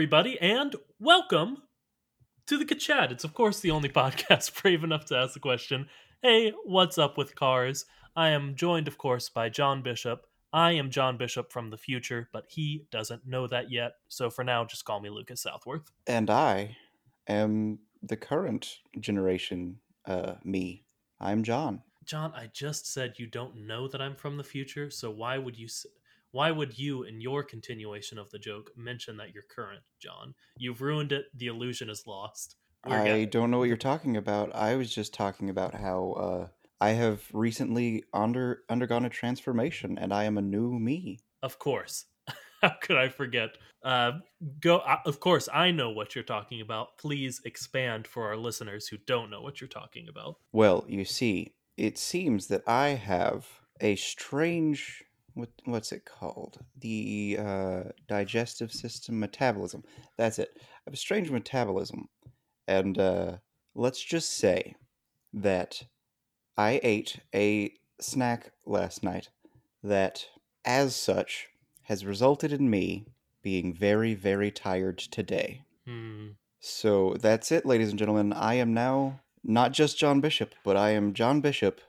Everybody, and welcome to the Kachad. It's, of course, the only podcast brave enough to ask the question Hey, what's up with cars? I am joined, of course, by John Bishop. I am John Bishop from the future, but he doesn't know that yet. So for now, just call me Lucas Southworth. And I am the current generation uh, me. I'm John. John, I just said you don't know that I'm from the future, so why would you s- why would you in your continuation of the joke mention that you're current, John? You've ruined it. The illusion is lost. We're I getting- don't know what you're talking about. I was just talking about how uh, I have recently under undergone a transformation, and I am a new me. Of course. How could I forget? Uh, go. Uh, of course, I know what you're talking about. Please expand for our listeners who don't know what you're talking about. Well, you see, it seems that I have a strange what what's it called? The uh, digestive system metabolism. That's it. I have a strange metabolism, and uh, let's just say that I ate a snack last night that, as such, has resulted in me being very, very tired today. Hmm. So that's it, ladies and gentlemen. I am now not just John Bishop, but I am John Bishop,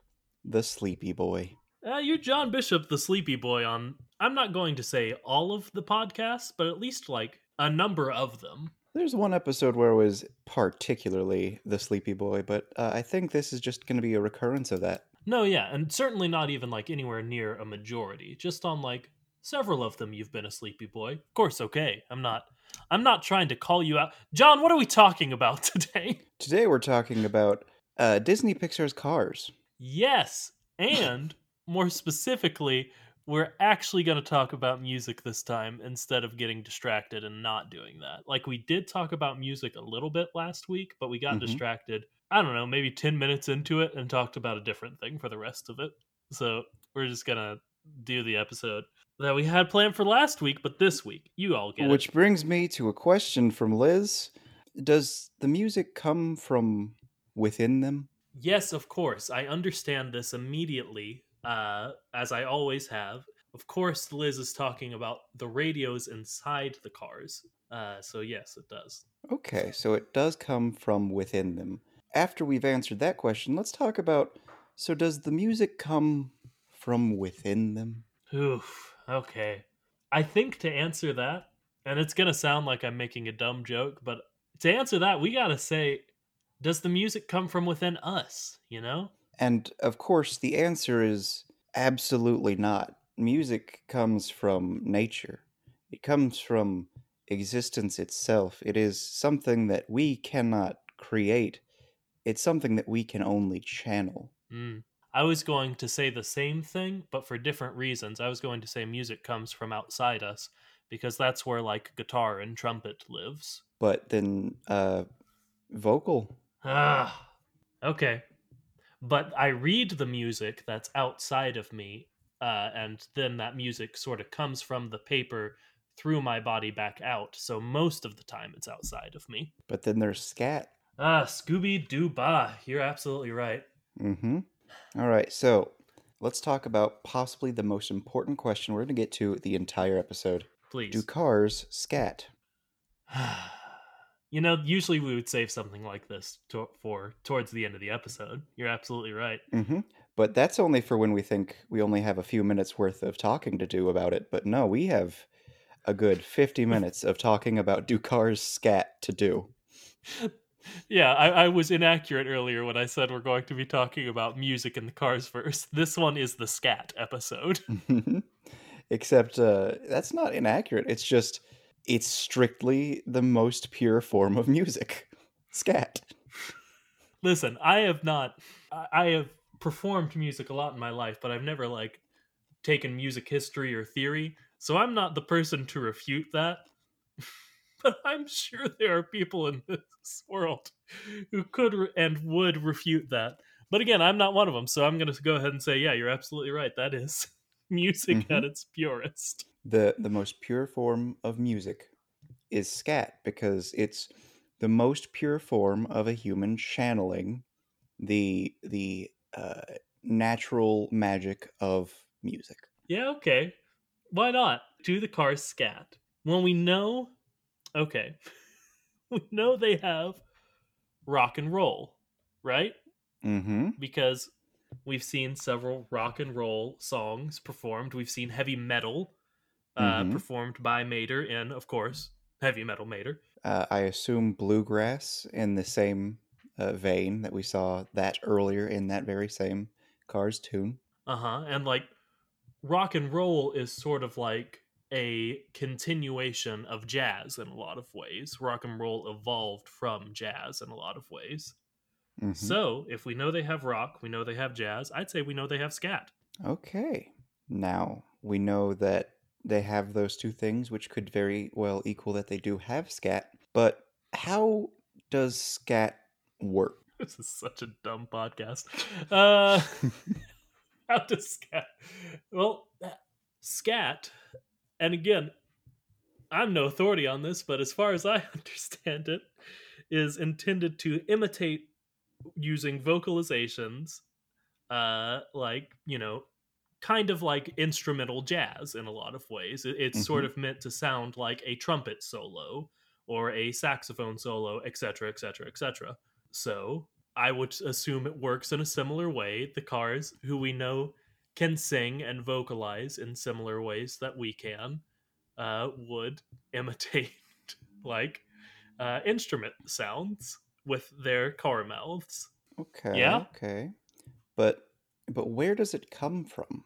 the sleepy boy. Uh, you're John Bishop, the sleepy boy. On I'm not going to say all of the podcasts, but at least like a number of them. There's one episode where I was particularly the sleepy boy, but uh, I think this is just going to be a recurrence of that. No, yeah, and certainly not even like anywhere near a majority. Just on like several of them, you've been a sleepy boy. Of course, okay. I'm not. I'm not trying to call you out, John. What are we talking about today? Today we're talking about uh, Disney Pixar's Cars. Yes, and more specifically, we're actually going to talk about music this time instead of getting distracted and not doing that. Like we did talk about music a little bit last week, but we got Mhm. distracted. I don't know, maybe 10 minutes into it and talked about a different thing for the rest of it. So, we're just going to do the episode that we had planned for last week, but this week. You all get Which it. brings me to a question from Liz Does the music come from within them? Yes, of course. I understand this immediately, uh, as I always have. Of course, Liz is talking about the radios inside the cars. Uh, so, yes, it does. Okay, so it does come from within them. After we've answered that question, let's talk about so does the music come from within them? Oof. Okay. I think to answer that, and it's going to sound like I'm making a dumb joke, but to answer that, we got to say, does the music come from within us? You know? And of course, the answer is absolutely not. Music comes from nature, it comes from existence itself. It is something that we cannot create, it's something that we can only channel. Mm. I was going to say the same thing, but for different reasons. I was going to say music comes from outside us because that's where like guitar and trumpet lives. But then, uh, vocal. Ah, okay. But I read the music that's outside of me, uh, and then that music sort of comes from the paper through my body back out. So most of the time, it's outside of me. But then there's scat. Ah, Scooby Doo Bah. You're absolutely right. Mm-hmm. All right, so let's talk about possibly the most important question we're going to get to the entire episode. Please. Do cars scat? you know, usually we would save something like this to- for towards the end of the episode. You're absolutely right. Mm-hmm. But that's only for when we think we only have a few minutes worth of talking to do about it. But no, we have a good 50 minutes of talking about Dukar's scat to do. Yeah, I, I was inaccurate earlier when I said we're going to be talking about music in the cars first. This one is the scat episode. Except uh, that's not inaccurate. It's just it's strictly the most pure form of music. Scat. Listen, I have not I have performed music a lot in my life, but I've never like taken music history or theory. So I'm not the person to refute that. but I'm sure there are people in this world who could re- and would refute that. But again, I'm not one of them, so I'm going to go ahead and say, yeah, you're absolutely right. That is music Mhm. at its purest. The the most pure form of music is scat because it's the most pure form of a human channeling the the uh, natural magic of music. Yeah, okay. Why not? Do the cars scat. When we know, okay, we know they have rock and roll, right? Mm-hmm. Because we've seen several rock and roll songs performed. We've seen heavy metal uh, Mhm. performed by Mater in, of course, heavy metal Mater. Uh, I assume bluegrass in the same uh, vein that we saw that earlier in that very same Cars Toon. Uh huh. And like rock and roll is sort of like a continuation of jazz in a lot of ways. Rock and roll evolved from jazz in a lot of ways. Mhm. So if we know they have rock, we know they have jazz, I'd say we know they have scat. Okay. Now we know that they have those two things, which could very well equal that they do have scat. But how does scat work? This is such a dumb podcast. Uh, how does scat? Well, scat, and again, I'm no authority on this, but as far as I understand it, is intended to imitate using vocalizations, uh, like you know, kind of like instrumental jazz in a lot of ways. It- It's sort of meant to sound like a trumpet solo or a saxophone solo, etc., etc., etc. So I would assume it works in a similar way. The Cars, who we know can sing and vocalize in similar ways that we can, uh, would imitate like uh, instrument sounds with their car mouths. Okay. Yeah? Okay. But but where does it come from?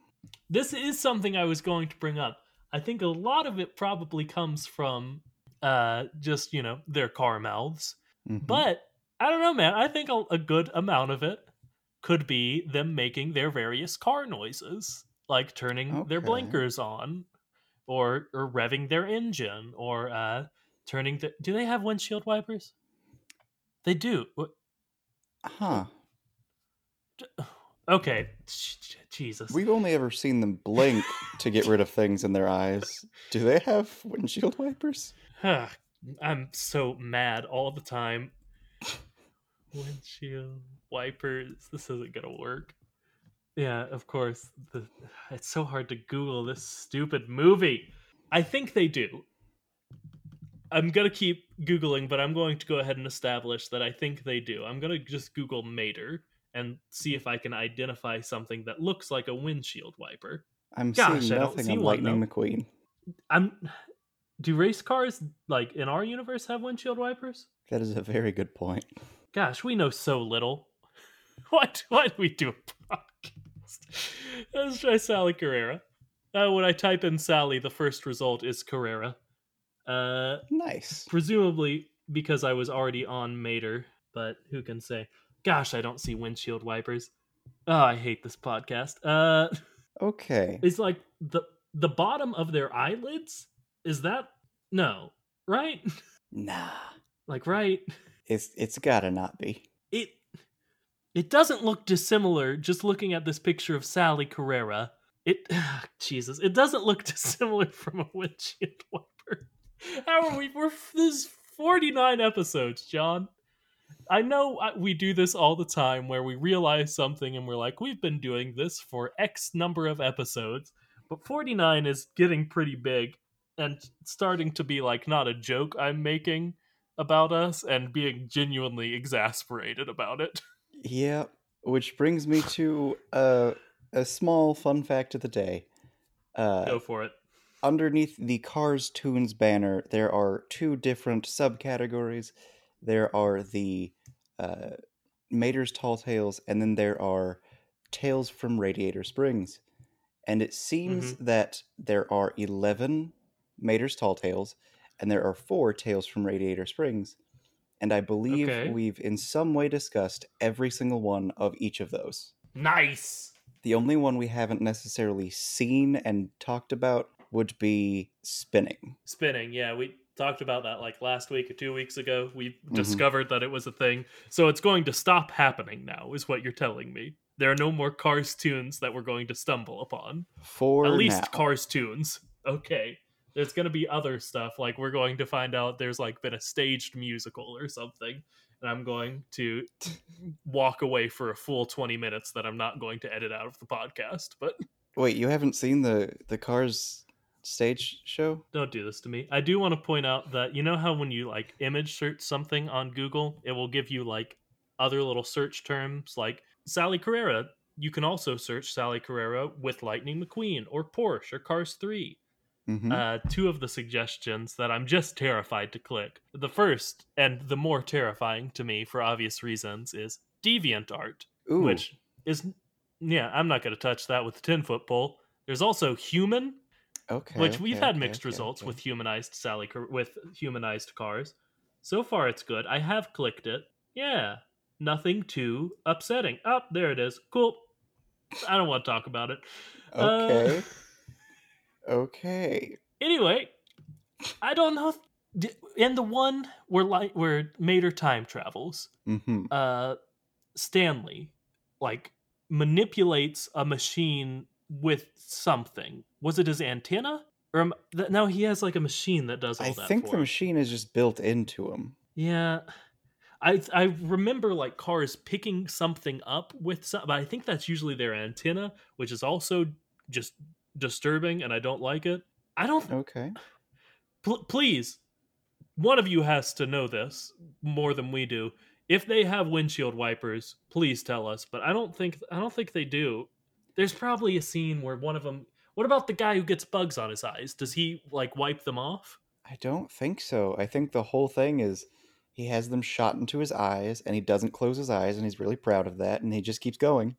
This is something I was going to bring up. I think a lot of it probably comes from uh, just, you know, their car mouths. Mhm. But I don't know, man. I think a, a good amount of it could be them making their various car noises, like turning their blinkers on, or or revving their engine, or uh, turning the. Do they have windshield wipers? They do. Huh. Okay, Jesus. We've only ever seen them blink to get rid of things in their eyes. Do they have windshield wipers? I'm so mad all the time. Windshield wipers. This isn't gonna work. Yeah, of course. The, it's so hard to Google this stupid movie. I think they do. I'm gonna keep googling, but I'm going to go ahead and establish that I think they do. I'm gonna just Google Mater and see if I can identify something that looks like a windshield wiper. I'm Gosh, seeing nothing see on Lightning though. McQueen. I'm. Do race cars like in our universe have windshield wipers? That is a very good point. Gosh, we know so little. Why? Why do we do a podcast? Let's try Sally Carrera. Uh, when I type in Sally, the first result is Carrera. Uh, Nice. presumably because I was already on Mater, but who can say? Gosh, I don't see windshield wipers. Oh, I hate this podcast. Uh, Okay. It's like the the bottom of their eyelids. Is that no right? Nah. like right? It's it's gotta not be. It it doesn't look dissimilar. Just looking at this picture of Sally Carrera, it Jesus, it doesn't look dissimilar from a windshield wiper. How are we? We're this forty nine episodes, John. I know uh, we do this all the time where we realize something and we're like, we've been doing this for X number of episodes, but 49 is getting pretty big and starting to be like not a joke I'm making about us and being genuinely exasperated about it. Yeah. Which brings me to uh, a small fun fact of the day. Uh, Go for it. underneath the Cars Toons banner, there are two different subcategories. There are the uh, Mater's Tall Tales, and then there are Tales from Radiator Springs. And it seems Mm-hmm. that there are 11 Mater's Tall Tales, and there are four Tales from Radiator Springs. And I believe Okay. we've in some way discussed every single one of each of those. Nice. The only one we haven't necessarily seen and talked about would be spinning. Spinning, yeah, we talked about that like last week or two weeks ago. We Mhm. discovered that it was a thing. So it's going to stop happening now, is what you're telling me. There are no more Cars Toons that we're going to stumble upon. For At least now. Cars Toons. Okay. There's going to be other stuff. Like we're going to find out there's like been a staged musical or something. And I'm going to walk away for a full 20 minutes that I'm not going to edit out of the podcast. But Wait, you haven't seen the the Cars stage show? don't do this to me. I do want to point out that you know how when you like image search something on Google, it will give you like other little search terms like Sally Carrera. You can also search Sally Carrera with Lightning McQueen or Porsche or Cars 3. Mm-hmm. uh, two of the suggestions that I'm just terrified to click. The first, and the more terrifying to me for obvious reasons, is DeviantArt, Ooh, which is, yeah, I'm not going to touch that with a 10 foot pole. There's also Human, okay, which we've okay, had mixed okay, results okay. with humanized Sally with humanized cars. So far, it's good. I have clicked it. Yeah, nothing too upsetting. Up oh, there it is. Cool. I don't want to talk about it. Uh, Okay, okay. anyway, I don't know. If, d- in the one where like where Mater time travels, Mm-hmm. uh, Stanley like manipulates a machine with something. Was it his antenna? Or th- now he has like a machine that does all I that. think for the him. machine is just built into him. Yeah. I I remember like cars picking something up with some, but I think that's usually their antenna, which is also just disturbing, and I don't like it. I don't. Okay. Pl- please, one of you has to know this more than we do. If they have windshield wipers, please tell us. But I don't think I don't think they do. There's probably a scene where one of them. What about the guy who gets bugs on his eyes? Does he like wipe them off? I don't think so. I think the whole thing is he has them shot into his eyes and he doesn't close his eyes and he's really proud of that and he just keeps going.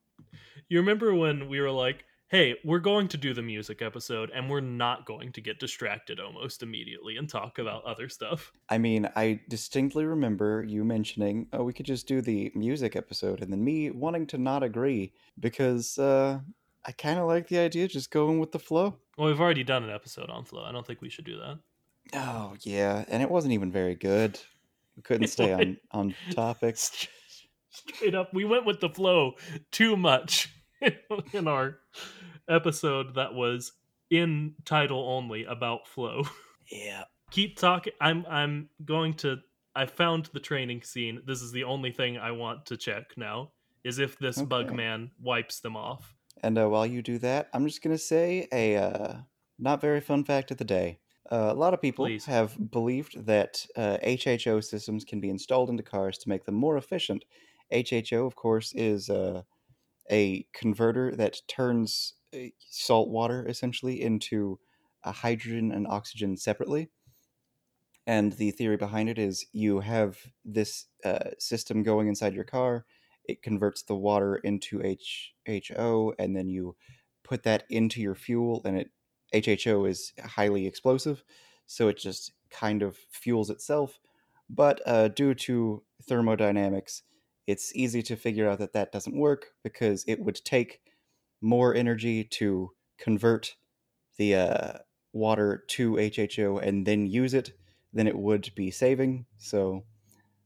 You remember when we were like, "Hey, we're going to do the music episode, and we're not going to get distracted almost immediately and talk about other stuff." I mean, I distinctly remember you mentioning, oh, we could just do the music episode, and then me wanting to not agree because uh, I kind of like the idea of just going with the flow. Well, we've already done an episode on flow. I don't think we should do that. Oh, yeah, and it wasn't even very good. We couldn't stay on, on topics. Straight up, we went with the flow too much in our episode that was in title only about flow. Yeah. Keep talking. I'm I'm going to. I found the training scene. This is the only thing I want to check now. Is if this bug man wipes them off. And uh, while you do that, I'm just going to say a uh, not very fun fact of the day. Uh, a lot of people Please. have believed that uh, HHO systems can be installed into cars to make them more efficient. HHO, of course, is uh, a converter that turns uh, salt water essentially into hydrogen and oxygen separately. And the theory behind it is you have this uh, system going inside your car. It converts the water into HHO, and then you put that into your fuel, and it HHO is highly explosive, so it just kind of fuels itself. But uh, due to thermodynamics, it's easy to figure out that that doesn't work because it would take more energy to convert the uh, water to HHO and then use it than it would be saving. So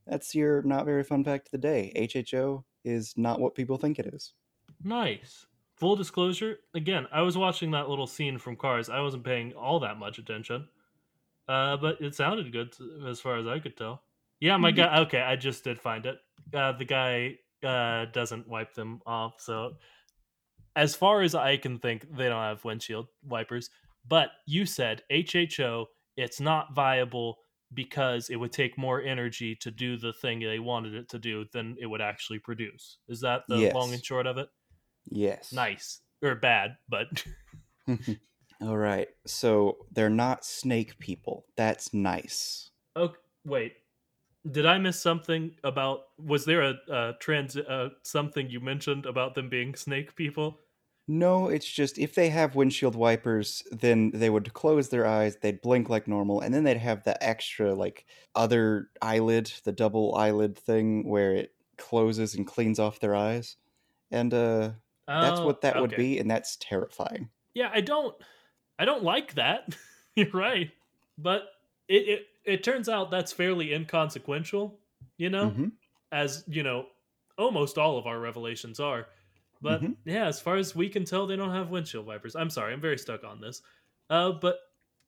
that's your not very fun fact of the day. HHO is not what people think it is. Nice. Full disclosure, again, I was watching that little scene from Cars. I wasn't paying all that much attention. Uh, but it sounded good to, as far as I could tell. Yeah, my Mhm. guy. Okay, I just did find it. Uh, the guy uh, doesn't wipe them off. So, as far as I can think, they don't have windshield wipers. But you said HHO, it's not viable because it would take more energy to do the thing they wanted it to do than it would actually produce. Is that the Yes. long and short of it? Yes. Nice or bad, but All right. So they're not snake people. That's nice. oh wait, Did I miss something about? Was there a, a trans uh, something you mentioned about them being snake people? No, it's just if they have windshield wipers, then they would close their eyes, they'd blink like normal, and then they'd have the extra like other eyelid, the double eyelid thing where it closes and cleans off their eyes. And uh that's Oh, what that would be, and that's terrifying. Yeah, I don't, I don't like that. You're right, but it, it it turns out that's fairly inconsequential. You know, Mhm. as you know, almost all of our revelations are. But Mhm. yeah, as far as we can tell, they don't have windshield wipers. I'm sorry, I'm very stuck on this. Uh, but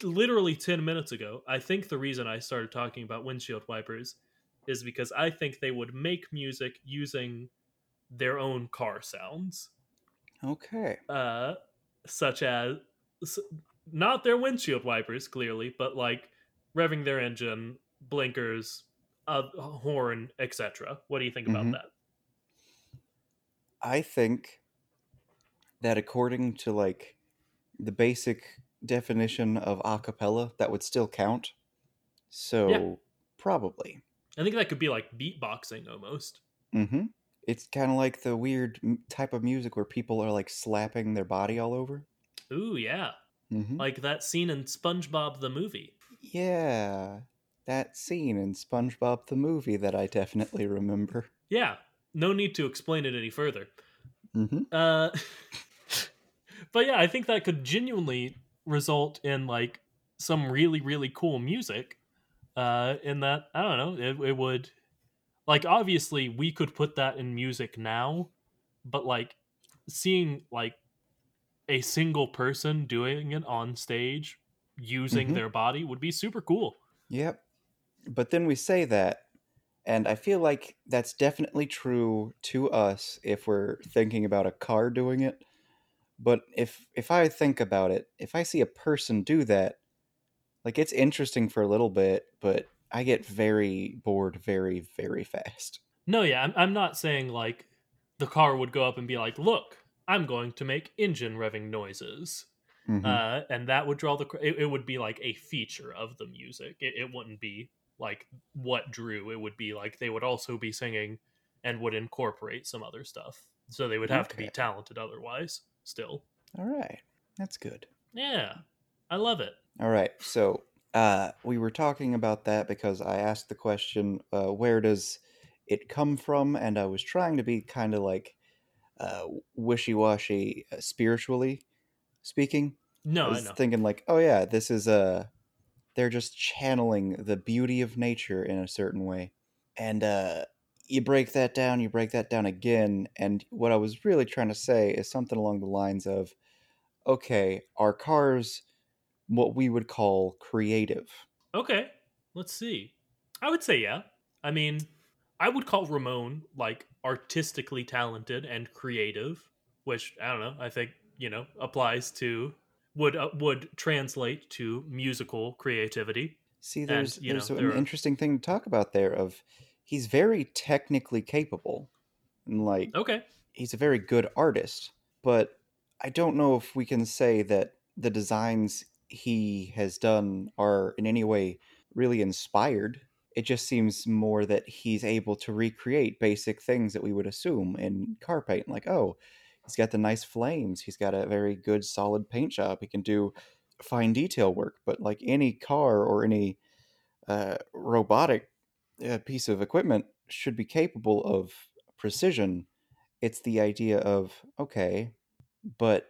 literally 10 minutes ago, I think the reason I started talking about windshield wipers is because I think they would make music using their own car sounds, Okay. uh, such as not their windshield wipers, clearly, but like revving their engine, blinkers, a horn, etc. What do you think about Mhm. that? I think that according to like the basic definition of acapella, that would still count. So probably. I think that could be like beatboxing almost. Mm-hmm. It's kind of like the weird type of music where people are like slapping their body all over. Ooh, yeah. Mm-hmm. Like that scene in SpongeBob the movie. Yeah, that scene in SpongeBob the movie that I definitely remember. Yeah. No need to explain it any further. Mm-hmm. Uh But yeah, I think that could genuinely result in like some really really cool music. Uh in that I don't know, it, it would like obviously we could put that in music now, but like seeing like a single person doing it on stage using Mhm. their body would be super cool. Yep. But then we say that, and I feel like that's definitely true to us if we're thinking about a car doing it. But if if I think about it, if I see a person do that, like it's interesting for a little bit, but I get very bored very very fast. No, yeah, I'm, I'm not saying like the car would go up and be like, "Look, I'm going to make engine revving noises," Mhm. uh, and that would draw the. It, it would be like a feature of the music. It, it wouldn't be like what drew. It would be like they would also be singing and would incorporate some other stuff. So they would have to be talented otherwise. Still, All right. That's good. yeah, I love it. All right. So, uh, we were talking about that because I asked the question, uh, where does it come from? And I was trying to be kind of like uh, wishy washy uh, spiritually speaking. No, I I was know. thinking, like, oh, yeah, this is a. they're just channeling the beauty of nature in a certain way. And uh, you break that down, you break that down again. And what I was really trying to say is something along the lines of okay, are cars what we would call creative? Okay, let's see. I would say yeah. I mean, I would call Ramon like artistically talented and creative, which I don't know. I think you know applies to would uh, would translate to musical creativity. See, there's you know, an there are- interesting thing to talk about there. Of he's very technically capable, and like Okay, he's a very good artist. But I don't know if we can say that the designs he has done are in any way really inspired. It just seems more that he's able to recreate basic things that we would assume in car paint. Like, oh, he's got the nice flames. He's got a very good, solid paint job. He can do fine detail work. But like any car or any uh, robotic uh, piece of equipment should be capable of precision. It's the idea of okay, but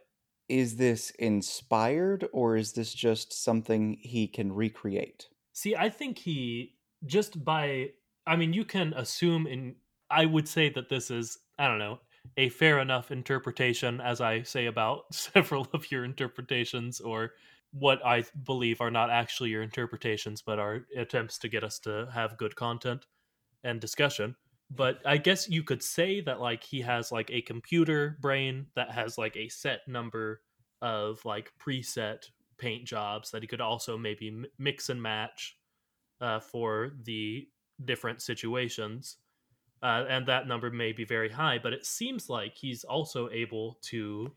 is this inspired or is this just something he can recreate? See, I think he just by I mean, you can assume in I would say that this is I don't know, a fair enough interpretation as I say about several of your interpretations or what I believe are not actually your interpretations but are attempts to get us to have good content and discussion. But I guess you could say that like he has like a computer brain that has like a set number of like preset paint jobs that he could also maybe mix and match uh, for the different situations. Uh, and that number may be very high, but it seems like he's also able to,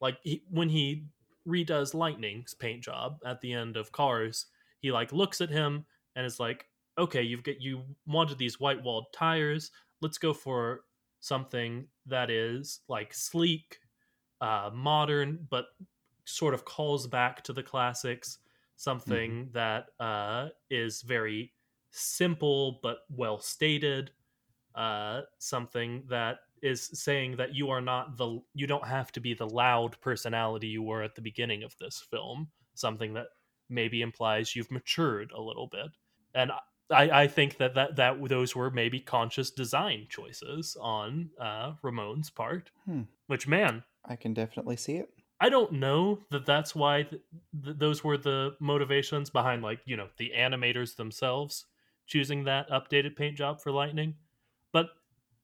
like, he, when he redoes Lightning's paint job at the end of Cars, he like looks at him and is like, okay, you've got you wanted these white walled tires. Let's go for something that is like sleek, uh, modern, but sort of calls back to the classics. Something that uh, is very simple but well stated. Uh, something that is saying that you are not the you don't have to be the loud personality you were at the beginning of this film. Something that maybe implies you've matured a little bit. And I, I think that, that that those were maybe conscious design choices on uh, Ramon's part. Hmm. Which man, I can definitely see it. I don't know that that's why th- th- those were the motivations behind, like you know, the animators themselves choosing that updated paint job for Lightning.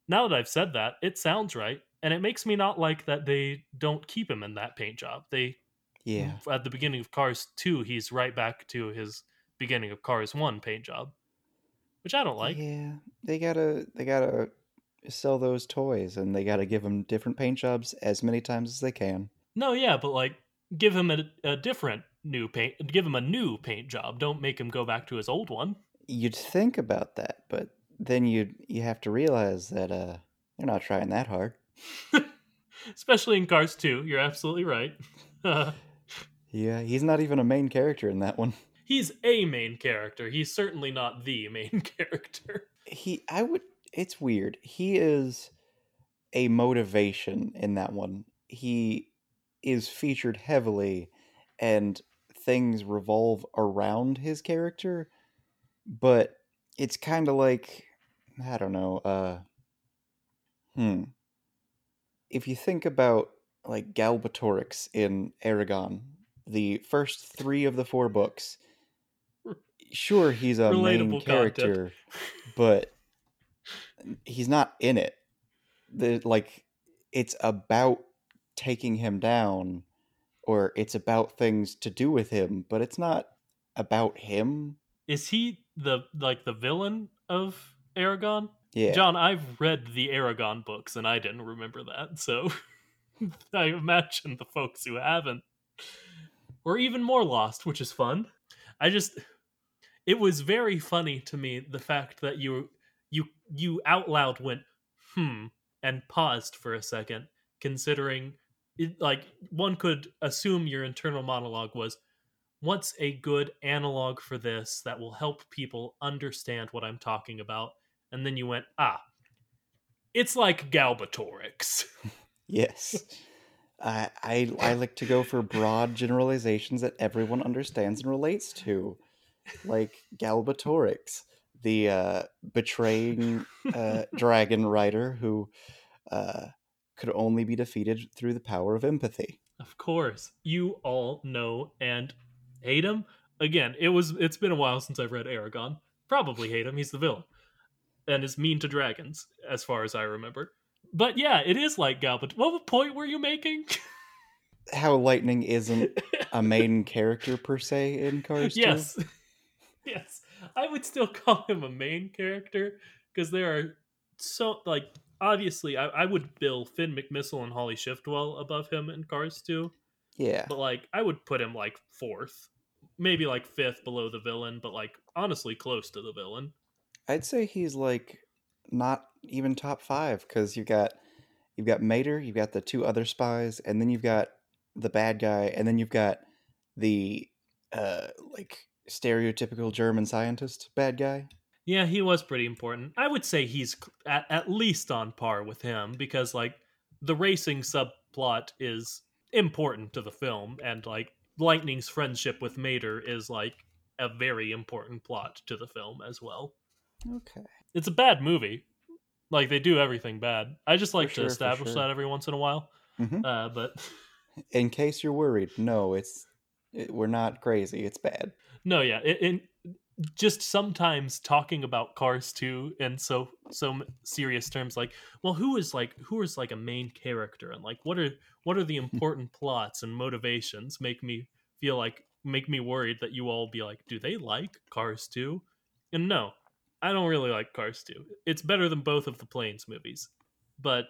Now that I've said that, it sounds right, and it makes me not like that they don't keep him in that paint job. They Yeah. at the beginning of Cars 2, he's right back to his beginning of Cars 1 paint job, which I don't like. yeah, they gotta they gotta sell those toys, and they gotta give them different paint jobs as many times as they can. No, yeah, but like give him a, a different new paint, give him a new paint job. Don't make him go back to his old one. You'd think about that, but then you you have to realize that uh they're not trying that hard. Especially in Cars 2, you're absolutely right. Yeah, he's not even a main character in that one. he's a main character. He's certainly not the main character. He I would it's weird. He is a motivation in that one. He is featured heavily and things revolve around his character, but it's kind of like I don't know, uh hmm. If you think about like Galbatorix in Eragon, the first 3 of the 4 books, sure he's a main Relatable content. character, but he's not in it. The like it's about taking him down or it's about things to do with him, but it's not about him. Is he the like the villain of Eragon? Yeah. John, I've read the Eragon books and I didn't remember that. So I imagine the folks who haven't were even more lost, which is fun. I just it was very funny to me the fact that you you you out loud went hmm and paused for a second considering it, like one could assume your internal monologue was what's a good analog for this that will help people understand what I'm talking about and then you went ah it's like Galbatorix Yes. I, I I like to go for broad generalizations that everyone understands and relates to, like Galbatorix, the uh, betraying uh, dragon rider who uh, could only be defeated through the power of empathy. Of course, you all know and hate him. Again, it was it's been a while since I've read Eragon. Probably hate him. He's the villain, and is mean to dragons, as far as I remember. But yeah, it is like Galbat. What point were you making? How Lightning isn't a main character per se in Cars 2. yes, yes. I would still call him a main character because there are so like obviously I, I would bill Finn McMissile and Holly Shiftwell above him in Cars 2. Yeah. but like I would put him like fourth, maybe like fifth below the villain, but like honestly close to the villain. I'd say he's like not even top five because you've got you've got Mater, you've got the two other spies, and then you've got the bad guy, and then you've got the uh like stereotypical German scientist bad guy. Yeah, he was pretty important. I would say he's at, at least on par with him because like the racing subplot is important to the film, and like Lightning's friendship with Mater is like a very important plot to the film as well. Okay. It's a bad movie. Like they do everything bad. I just like sure, to establish sure. that every once in a while. Mhm. Uh, but In case you're worried, no, it's it, we're not crazy. It's bad. No, yeah, it, it just sometimes talking about Cars too in so so serious terms, like, well, who is like who is like a main character, and like what are what are the important plots and motivations, make me feel like make me worried that you all be like, do they like Cars too And no, I don't really like Cars 2. It's better than both of the Planes movies, but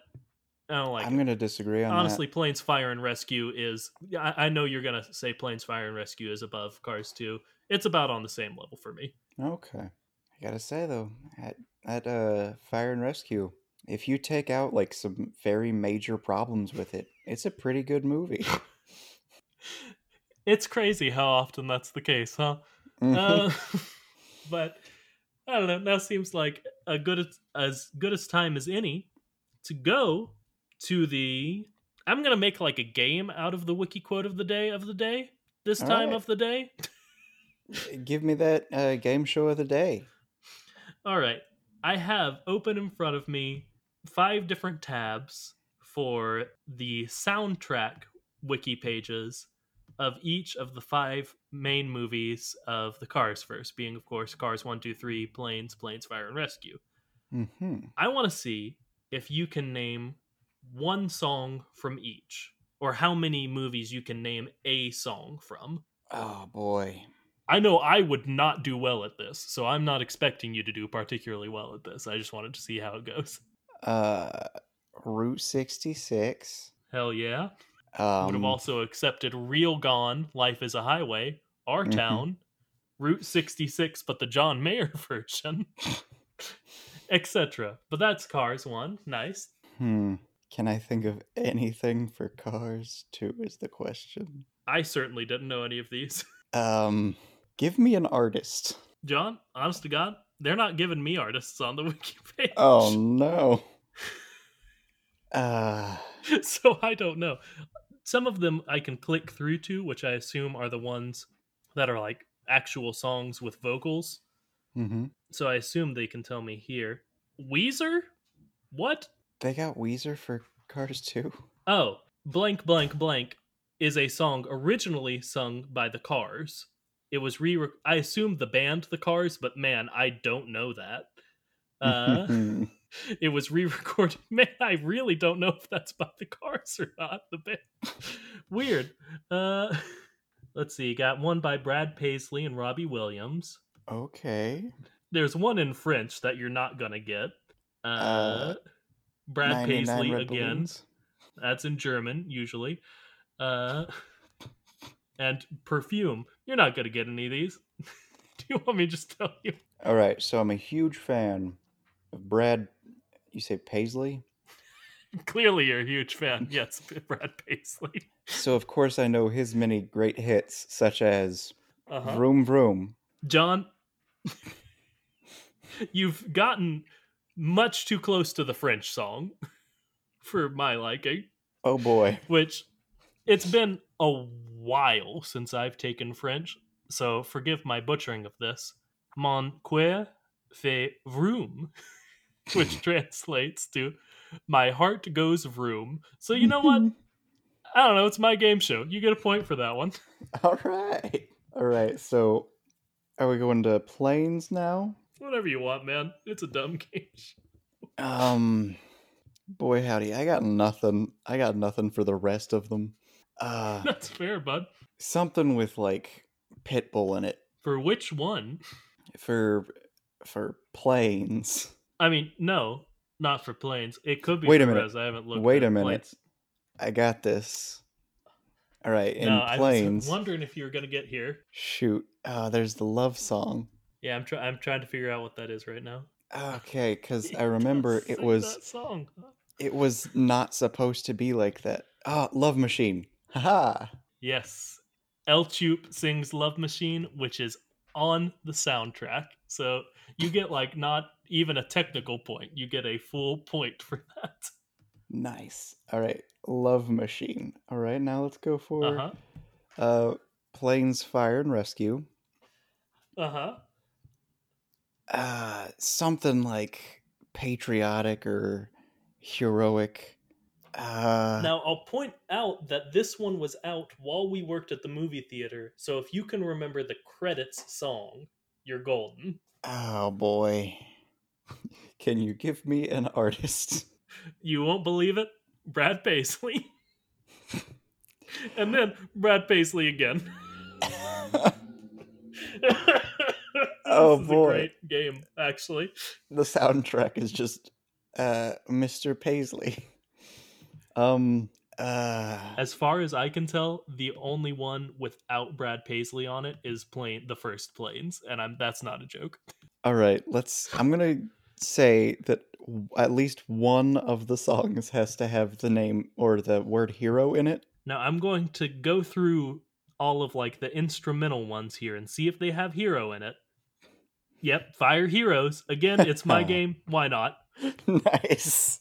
I don't like. I'm gonna disagree on Honestly, Planes Fire and Rescue is. I, I know you're gonna say Planes Fire and Rescue is above Cars 2. It's about on the same level for me. Okay. I gotta say though, at at uh Fire and Rescue, if you take out like some very major problems with it, it's a pretty good movie. It's crazy how often that's the case, huh? Mhm. Uh, but I don't know. Now seems like a good as, good as time as any to go to the. I'm gonna make like a game out of the wiki quote of the day of the day this All time right. of the day. Give me that uh, game show of the day. All right, I have open in front of me five different tabs for the soundtrack wiki pages of each of the five main movies of the Cars first, being of course Cars One, Two, Three, Planes, Planes, Fire and Rescue. hmm I want to see if you can name one song from each, or how many movies you can name a song from. Oh boy. I know I would not do well at this, so I'm not expecting you to do particularly well at this. I just wanted to see how it goes. Uh, Route sixty six. Hell yeah. Um, Would have also accepted Real Gone, Life is a Highway, Our Mhm. Town, Route 66, but the John Mayer version, etc. But that's Cars 1. Nice. Hmm. Can I think of anything for Cars Two? Is the question. I certainly didn't know any of these. Um, give me an artist. John, honest to God, they're not giving me artists on the wiki page. Oh no. Uh, so I don't know. Some of them I can click through to, which I assume are the ones that are like actual songs with vocals. hmm So I assume they can tell me here. Weezer? What? They got Weezer for Cars Two. Oh, blank blank blank is a song originally sung by the Cars. It was re I assume the band the Cars, but man, I don't know that. Uh it was re-recorded. Man, I really don't know if that's by the Cars or not. The band. Weird. Uh let's see, got one by Brad Paisley and Robbie Williams. okay. There's one in French that you're not gonna get. Uh, Uh, Brad Paisley again. Balloons. That's in German usually. Uh, and perfume. You're not gonna get any of these. Do you want me to just tell you? All right, so I'm a huge fan of Brad. You say Paisley? Clearly, you're a huge fan. Yes, Brad Paisley. So of course I know his many great hits, such as Uh-huh. "Vroom Vroom." John, you've gotten much too close to the French song for my liking. Oh boy. Which it's been a while since I've taken French, so forgive my butchering of this. Mon cœur fait vroom, which translates to my heart goes room. So you know what? I don't know. It's my game show. You get a point for that one. All right. All right. So are we going to planes now? Whatever you want, man. It's a dumb game show. Um boy howdy, I got nothing. I got nothing for the rest of them. Uh That's fair, bud. something with like Pitbull in it For which one? for for planes. I mean, no, not for planes. It could be. Wait a minute. Res. I haven't looked. Wait a minute. planes. I got this. All right, in no, I planes. was wondering if you were gonna get here. Shoot. Uh there's the love song. Yeah, I'm trying. I'm trying to figure out what that is right now. Okay, cuz I remember it was that song. it was not supposed to be like that. Ah, Love Machine. Haha. Yes, El Chup sings "Love Machine," which is on the soundtrack. So you get like not even a technical point. You get a full point for that. Nice. All right. Love Machine. All right, now let's go for Uh huh. uh Planes Fire and Rescue. Uh huh. Uh something like patriotic or heroic. Uh Now I'll point out that this one was out while we worked at the movie theater. So if you can remember the credits song, you're golden. Oh boy. Can you give me an artist? You won't believe it. Brad Paisley. and then Brad Paisley again. Oh, boy. a great game, actually. the soundtrack is just uh Mr. Paisley. Um uh As far as I can tell, the only one without Brad Paisley on it is playing the first planes, and I'm that's not a joke. All right, let's. I'm gonna say that at least one of the songs has to have the name or the word hero in it. Now I'm going to go through all of like the instrumental ones here and see if they have hero in it. Yep, Fire Heroes. Again, it's my game. Why not? nice.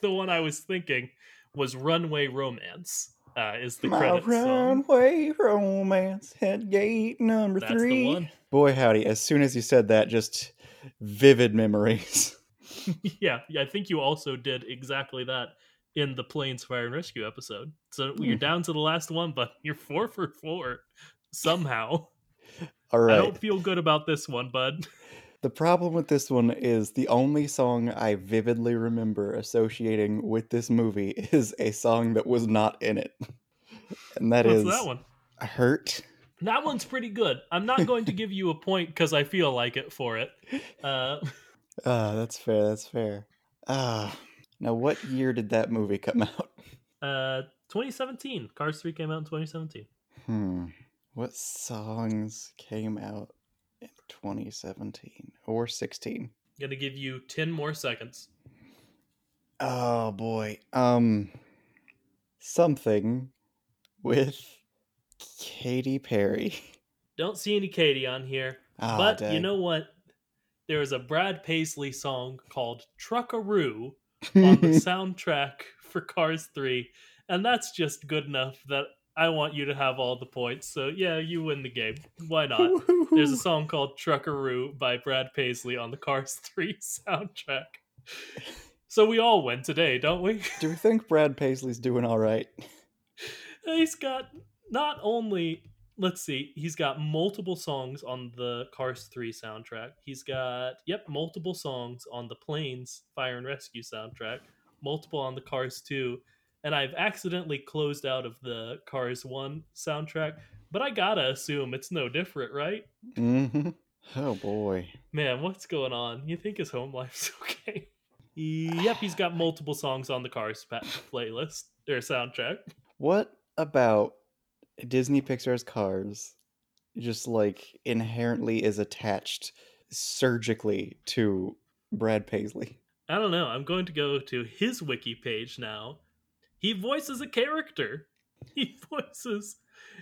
The one I was thinking was Runway Romance. Uh, is the My credits song. runway romance at gate number That's three. the one. Boy, howdy! As soon as you said that, just vivid memories. yeah, yeah, I think you also did exactly that in the Planes Fire and Rescue episode. So you're Hmm. down to the last one, but you're four for four somehow. All right. I don't feel good about this one, bud. The problem with this one is the only song I vividly remember associating with this movie is a song that was not in it. And that What's is that one? Hurt. That one's pretty good. I'm not going to give you a point because I feel like it for it. Uh, Ah, that's fair, that's fair. Ah. Now what year did that movie come out? uh, 2017. Cars 3 came out in 2017. Hmm. What songs came out 2017 or 16? I'm Gonna give you 10 more seconds. Oh boy. Um something with Katy Perry. Don't see any Katie on here. Ah, but you know what? There is a Brad Paisley song called Truckaroo on the soundtrack for Cars 3, and that's just good enough that I want you to have all the points. So, yeah, you win the game. Why not? There's a song called Truckaroo by Brad Paisley on the Cars 3 soundtrack. So we all win today, don't we? Do we think Brad Paisley's doing all right? he's got not only let's see, he's got multiple songs on the Cars 3 soundtrack. He's got yep, multiple songs on the Planes Fire and Rescue soundtrack, multiple on the Cars 2, and I've accidentally closed out of the Cars 1 soundtrack, but I got to assume it's no different, right? hmm Oh boy. Man, what's going on? You think his home life's okay? Yep, he's got multiple songs on the Cars playlist or soundtrack. What about Disney Pixar's Cars just like inherently is attached surgically to Brad Paisley? I don't know. I'm going to go to his wiki page now. He voices a character. He voices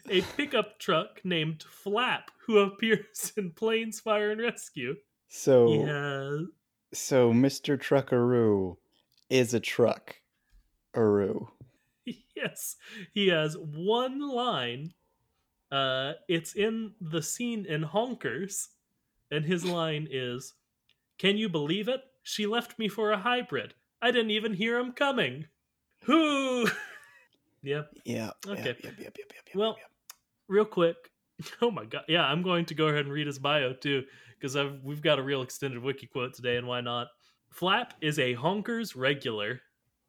a pickup truck named Flap, who appears in Planes Fire and Rescue. So Yeah, so Mr. Truckaroo is a truck. Aroo. yes, he has one line. Uh, it's in the scene in Honkers, and his line is, "Can you believe it? She left me for a hybrid. I didn't even hear him coming." Whoo! yep. Yeah. Okay. Yep, yep, yep, yep, yep, Well, real quick. Oh my god! Yeah, I'm going to go ahead and read his bio too, because I've we've got a real extended wiki quote today, and why not? Flap is a honkers regular.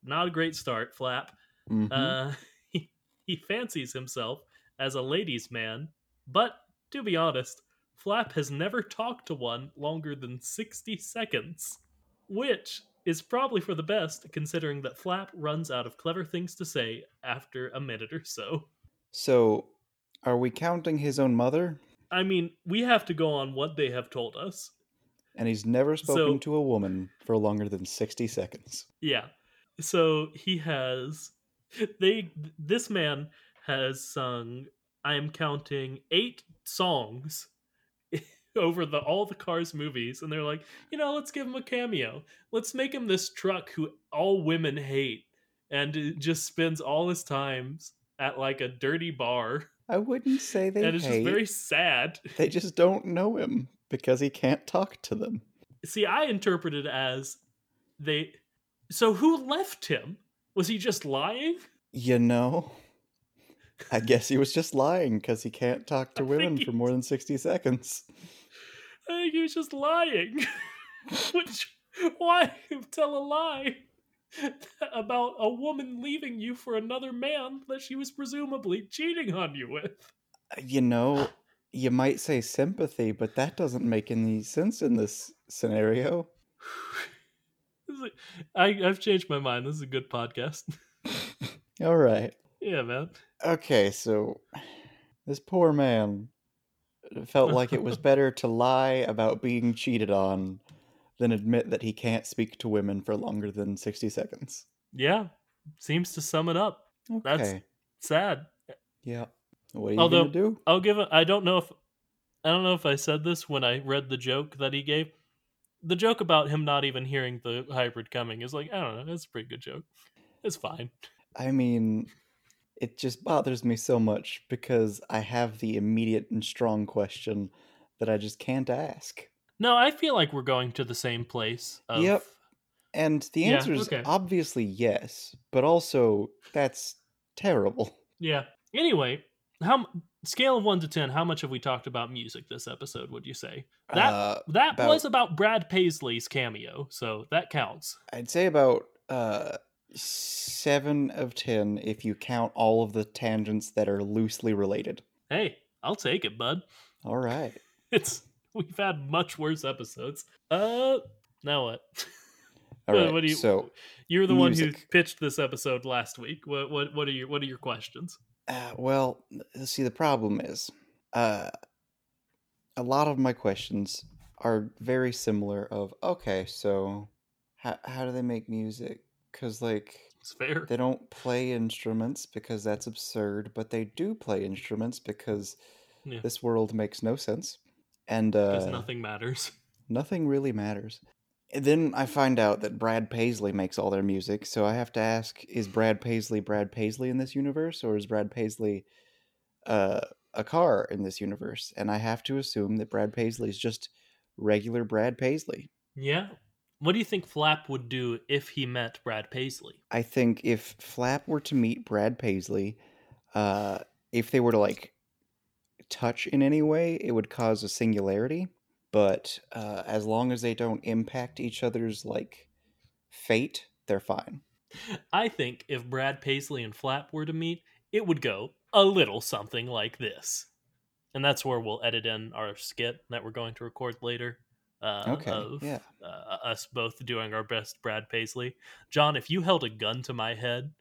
Not a great start, Flap. Mhm. Uh, he, he fancies himself as a ladies' man, but to be honest, Flap has never talked to one longer than 60 seconds, which is probably for the best considering that Flap runs out of clever things to say after a minute or so. so are we counting his own mother? I mean, we have to go on what they have told us. And he's never spoken So- to a woman for longer than 60 seconds. Yeah. So he has they this man has sung I am counting 8 songs over the all the Cars movies and they're like, "You know, let's give him a cameo. Let's make him this truck who all women hate and uh, just spends all his times at like a dirty bar I wouldn't say they and it's hate. just very sad." They just don't know him because he can't talk to them. See, I interpret it as they So who left him? Was he just lying? You know, I guess he was just lying because he can't talk to women for more than 60 seconds. I think he was just lying. Which, why tell a lie about a woman leaving you for another man that she was presumably cheating on you with? Uh, you know, you might say sympathy, but that doesn't make any sense in this scenario. This is a- I, I've changed my mind. This is a good podcast. All right. yeah, man. Okay, so this poor man felt like it was better to lie about being cheated on than admit that he can't speak to women for longer than 60 seconds. Yeah, seems to sum it up. Okay. That's sad. Eh, yeah. What are you Although- do? I'll give it. I don't know if I don't know if I said this when I read the joke that he gave. The joke about him not even hearing the hybrid coming is like I don't know. that's a pretty good joke. It's fine. I mean, it just bothers me so much because I have the immediate and strong question that I just can't ask. No, I feel like we're going to the same place. Of, Yep. And the Yeah, answer is okay. obviously yes, but also that's terrible. Yeah. Anyway, how scale of one to ten? How much have we talked about music this episode? Would you say that uh, that about- was about Brad Paisley's cameo? So that counts. I'd say about uh, seven of ten if you count all of the tangents that are loosely related. Hey, I'll take it, bud. All right. It's we've had much worse episodes. Uh, now what? All Uh, what do you- so, You're the one who pitched this episode last week. What what what are your what are your questions? uh, well, see, the problem is, uh, a lot of my questions are very similar. Of okay, so how how do they make music? Because like It's fair. they don't play instruments because that's absurd, but they do play instruments because Yeah. this world makes no sense, and Because uh, nothing matters. nothing really matters. And then I find out that Brad Paisley makes all their music, so I have to ask: Is Brad Paisley Brad Paisley in this universe, or is Brad Paisley uh, a car in this universe? And I have to assume that Brad Paisley is just regular Brad Paisley. Yeah. What do you think Flap would do if he met Brad Paisley? I think if Flap were to meet Brad Paisley, uh, if they were to like touch in any way, it would cause a singularity. But uh, as long as they don't impact each other's like fate, they're fine. I think if Brad Paisley and Flap were to meet, it would go a little something like this. And that's where we'll edit in our skit that we're going to record later. Uh, Okay, Of yeah. uh, us both doing our best Brad Paisley. John, if you held a gun to my head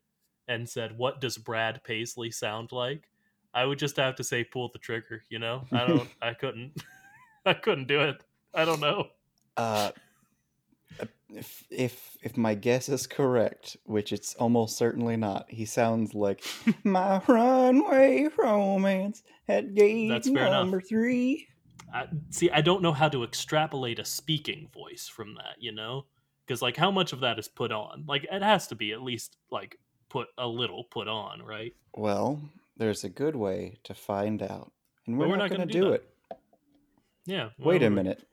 and said, What does Brad Paisley sound like? I would just have to say, Pull the trigger, you know? I don't, I couldn't, I couldn't do it. I don't know. Uh, if if if my guess is correct, which it's almost certainly not, he sounds like my runway romance at gate That's fair enough. number three. I, see, I don't know how to extrapolate a speaking voice from that, you know? Because, like, how much of that is put on? Like, it has to be at least, like, put a little put on, right? Well, there's a good way to find out, and we're, we're not, not going gonna do do, it. Yeah. Wait a minute.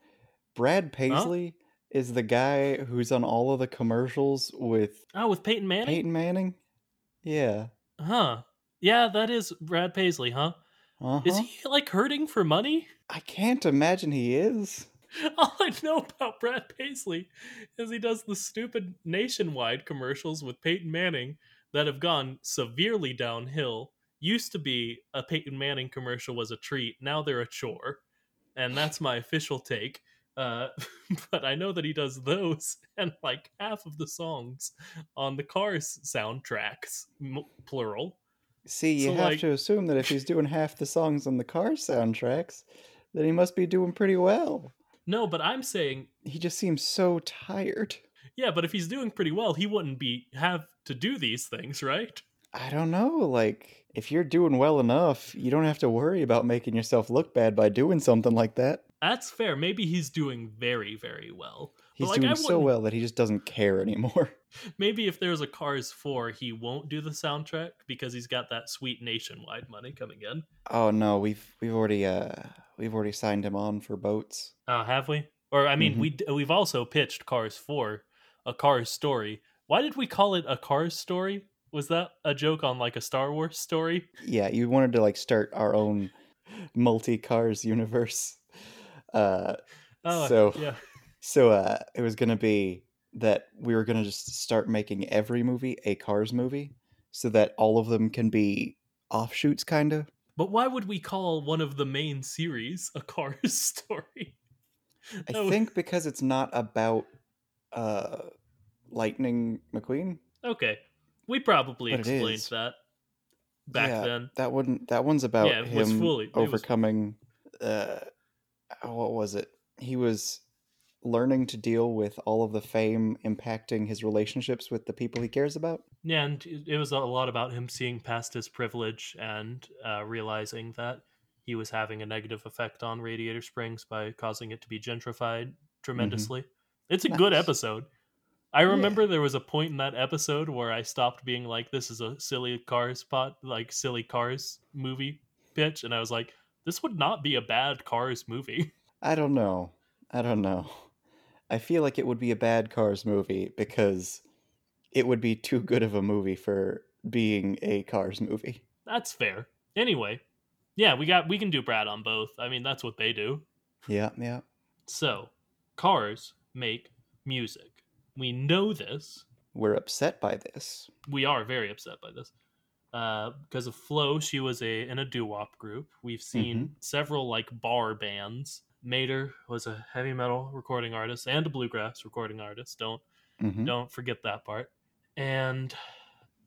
Brad Paisley is the guy who's on all of the commercials with Oh, with Peyton Manning? Peyton Manning. Yeah. Huh. Yeah, that is Brad Paisley, huh? Uh-huh. Is he, like, hurting for money? I can't imagine he is. All I know about Brad Paisley is he does the stupid nationwide commercials with Peyton Manning that have gone severely downhill. Used to be a Peyton Manning commercial was a treat, now they're a chore. And that's my official take. Uh, but I know that he does those and like half of the songs on the Cars soundtracks, m- plural. See, you So, have like- to assume that if he's doing half the songs on the car soundtracks, then he must be doing pretty well. No, but I'm saying He just seems so tired. Yeah, but if he's doing pretty well, he wouldn't be have to do these things, right? I don't know, like if you're doing well enough, you don't have to worry about making yourself look bad by doing something like that. That's fair. Maybe he's doing very, very well. But, He's like, I doing so well that he just doesn't care anymore. Maybe if there's a Cars 4, he won't do the soundtrack because he's got that sweet nationwide money coming in. Oh no, we've we've already uh we've already signed him on for boats. Oh, have we? Or I mean, Mhm. we we've also pitched Cars 4, a Cars story. Why did we call it a Cars story? Was that a joke on like a Star Wars story? Yeah, you wanted to like start our own multi cars universe. Uh Oh, So- yeah. So uh, it was going to be that we were going to just start making every movie a Cars movie so that all of them can be offshoots, kind of. But why would we call one of the main series a Cars story? I think because it's not about uh, Lightning McQueen. Okay, we probably But explained that back Yeah, then. That one, that one's about Yeah, him fully- it was- overcoming uh, what was it? He was learning to deal with all of the fame impacting his relationships with the people he cares about. Yeah, and it it was a lot about him seeing past his privilege and uh, realizing that he was having a negative effect on Radiator Springs by causing it to be gentrified tremendously. It's a good episode. I remember there was a point in that episode where I stopped being like, "This is a silly Cars pot, like silly Cars movie pitch," and I was like, "This would not be a bad Cars movie." I don't know. I don't know. I feel like it would be a bad Cars movie because it would be too good of a movie for being a Cars movie. That's fair. Anyway, yeah, we got we can do Brad on both. I mean, that's what they do. Yeah, yeah. So, cars make music. We know this. We're upset by this. We are very upset by this. Uh, because of Flo, she was a in a doo wop group. We've seen several like bar bands. Mater was a heavy metal recording artist and a bluegrass recording artist. Don't hmm don't forget that part. And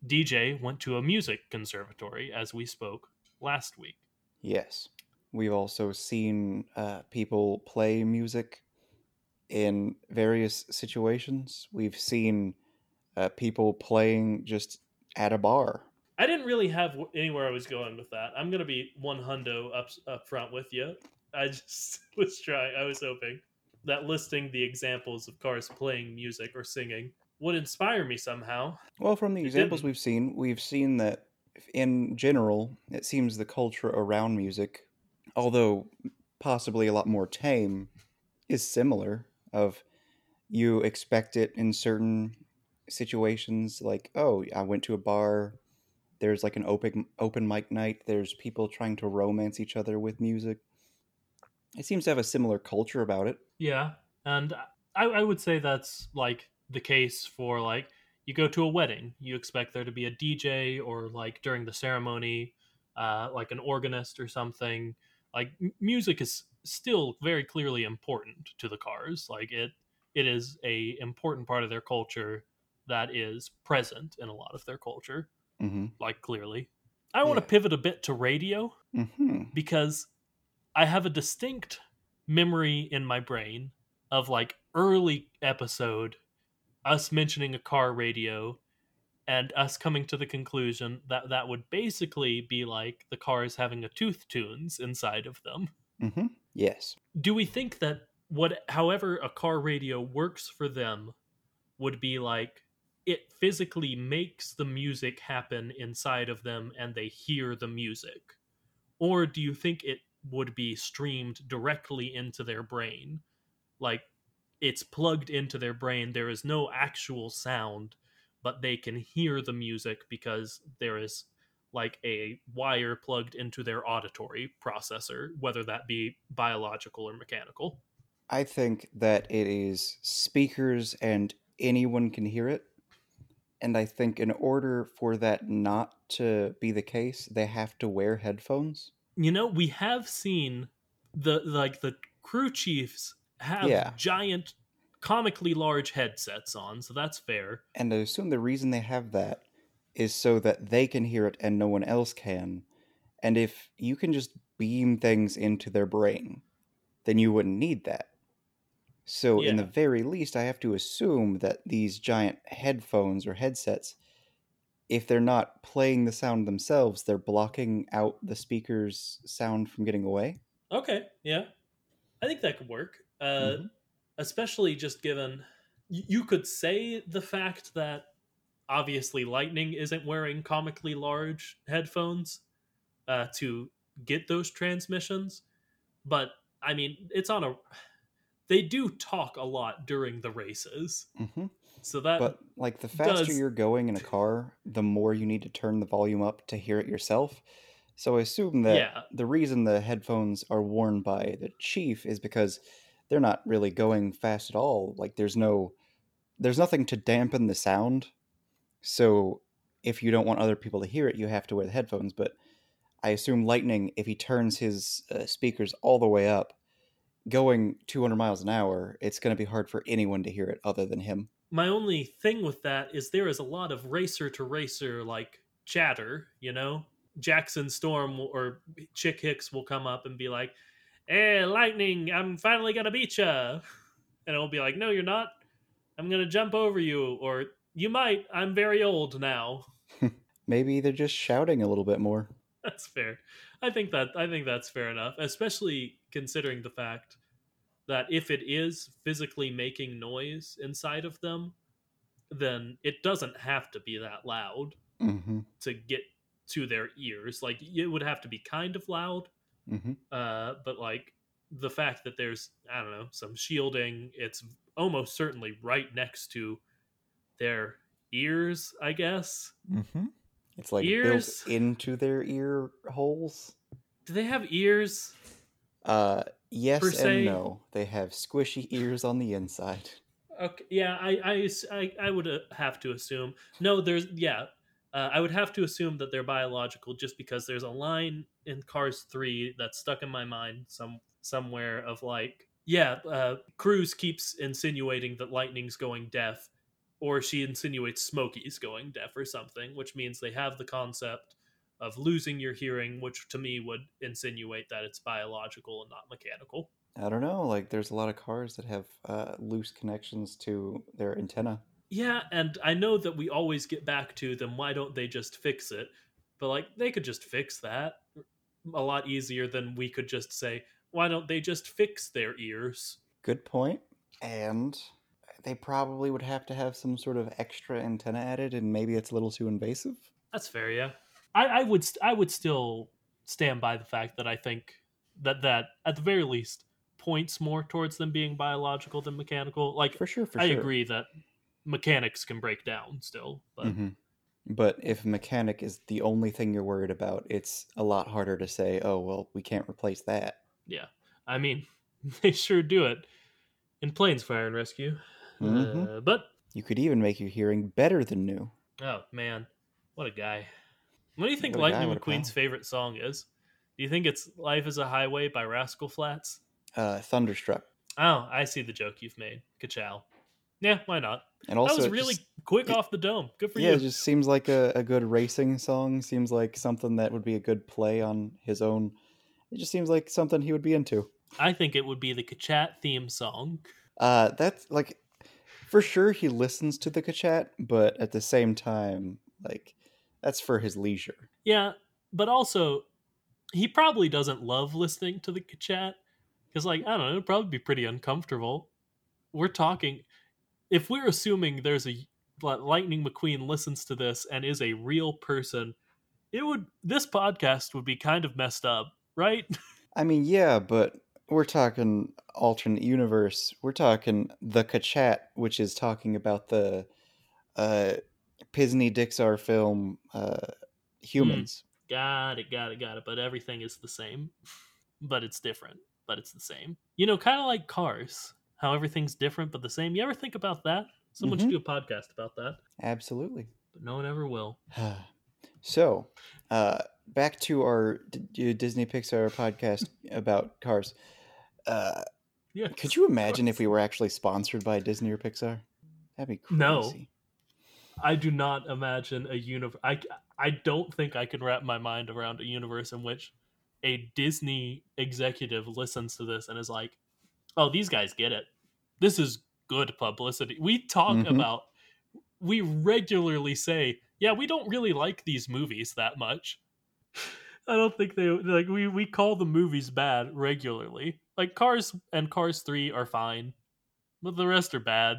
DJ went to a music conservatory, as we spoke last week. Yes. We've also seen uh, people play music in various situations. We've seen uh, people playing just at a bar. I didn't really have anywhere I was going with that. I'm gonna be one hundo up up front with you. I just was trying. I was hoping that listing the examples of cars playing music or singing would inspire me somehow. Well, from the It examples didn't. we've seen, we've seen that in general, it seems the culture around music, although possibly a lot more tame, is similar. Of you expect it in certain situations, like oh, I went to a bar. There's like an open open mic night. There's people trying to romance each other with music. It seems to have a similar culture about it. Yeah, and I, I would say that's like the case for like you go to a wedding, you expect there to be a DJ or like during the ceremony, uh, like an organist or something. Like m- music is still very clearly important to the cars. Like it, it is a important part of their culture that is present in a lot of their culture. hmm Like clearly, I want to pivot a bit to radio hmm because I have a distinct memory in my brain of like early episode us mentioning a car radio and us coming to the conclusion that that would basically be like the cars having a tooth tunes inside of them. Mm-hmm. Yes. Do we think that what however a car radio works for them would be like it physically makes the music happen inside of them and they hear the music? Or do you think it would be streamed directly into their brain? Like it's plugged into their brain, there is no actual sound, but they can hear the music because there is like a wire plugged into their auditory processor, whether that be biological or mechanical. I think that it is speakers and anyone can hear it. And I think in order for that not to be the case, they have to wear headphones. You know, we have seen the like the crew chiefs have Yeah. giant comically large headsets on, so that's fair. And I assume the reason they have that is so that they can hear it and no one else can. And if you can just beam things into their brain, then you wouldn't need that. So, in the very least, I have to assume that these giant headphones or headsets, if they're not playing the sound themselves, they're blocking out the speaker's sound from getting away. Okay, yeah. I think that could work. Uh Mhm. especially just given you could say the fact that obviously lightning isn't wearing comically large headphones uh, to get those transmissions but i mean it's on a they do talk a lot during the races hmm so that But like the faster does- you're going in a car, the more you need to turn the volume up to hear it yourself. So I assume that Yeah. the reason the headphones are worn by the chief is because they're not really going fast at all. Like there's no there's nothing to dampen the sound. So if you don't want other people to hear it, you have to wear the headphones, but I assume Lightning if he turns his uh, speakers all the way up going 200 miles an hour, it's going to be hard for anyone to hear it other than him. My only thing with that is there is a lot of racer to racer like chatter you know jackson storm will- or chick hicks will come up and be like "Hey, lightning! I'm finally gonna beat you," and it'll be like, "No, you're not. I'm gonna jump over you, or you might. I'm very old now." Maybe they're just shouting a little bit more. That's fair. I think that I think that's fair enough, especially considering the fact that if it is physically making noise inside of them, then it doesn't have to be that loud hmm to get to their ears. Like it would have to be kind of loud, hmm uh, but like the fact that there's I don't know some shielding, it's almost certainly right next to their ears. I guess. hmm It's like Ears? built into their ear holes. Do they have ears? Uh, yes and se- no. They have squishy ears on the inside. Okay, yeah, I I I would uh, have to assume. No, there's, yeah, uh, I would have to assume that they're biological just because there's a line in Cars 3 that's stuck in my mind some somewhere of like, yeah, uh, Cruz keeps insinuating that Lightning's going deaf, or she insinuates Smokey's going deaf or something, which means they have the concept of losing your hearing, which to me would insinuate that it's biological and not mechanical. I don't know. Like, there's a lot of cars that have uh, loose connections to their antenna. Yeah, and I know that we always get back to them. Why don't they just fix it? But like, they could just fix that a lot easier than we could just say, why don't they just fix their ears? Good point. And they probably would have to have some sort of extra antenna added, and maybe it's a little too invasive. That's fair, yeah. I, I would st- I would still stand by the fact that I think that that at the very least points more towards them being biological than mechanical. Like For sure, for I sure. agree that mechanics can break down still, but Mhm. But if mechanic is the only thing you're worried about, it's a lot harder to say, oh, well, we can't replace that. yeah. I mean, they sure do it in Planes Fire and Rescue. Mhm. Uh, but You could even make your hearing better than new. oh man, what a guy! What do you think What Lightning McQueen's favorite song is? Do you think it's "Life Is a Highway" by Rascal Flatts? Uh, Thunderstruck. Oh, I see the joke you've made. Ka-chow. Yeah, why not? And also, that was really just- quick it- off the dome. Good for yeah, you. Yeah, it just seems like a, a good racing song. Seems like something that would be a good play on his own. It just seems like something he would be into. I think it would be the Kachat theme song. Uh, that's like, for sure he listens to the Kachat, but at the same time, like, that's for his leisure. Yeah, but also he probably doesn't love listening to the chat because, like, I don't know, it'd probably be pretty uncomfortable. We're talking if we're assuming there's a Lightning McQueen listens to this and is a real person, it would this podcast would be kind of messed up, right? I mean, yeah, but we're talking alternate universe. We're talking the Kachat, which is talking about the uh, Pisney Dixar film uh, Humans. got it, got it, got it. But everything is the same, but it's different, but it's the same. You know, kind of like Cars, how everything's different but the same. You ever think about that? Someone Mhm. should do a podcast about that, Absolutely. but no one ever will. so, uh, back to our D- Disney Pixar podcast about cars. Uh, Yeah. could you imagine if we were actually sponsored by Disney or Pixar? That'd be crazy. No. I do not imagine a universe. I I don't think I can wrap my mind around a universe in which a Disney executive listens to this and is like, "Oh, these guys get it. This is good publicity." We talk Mhm. about. We regularly say, "Yeah, we don't really like these movies that much." I don't think they like we we call the movies bad regularly. Like Cars and Cars 3 are fine, but the rest are bad.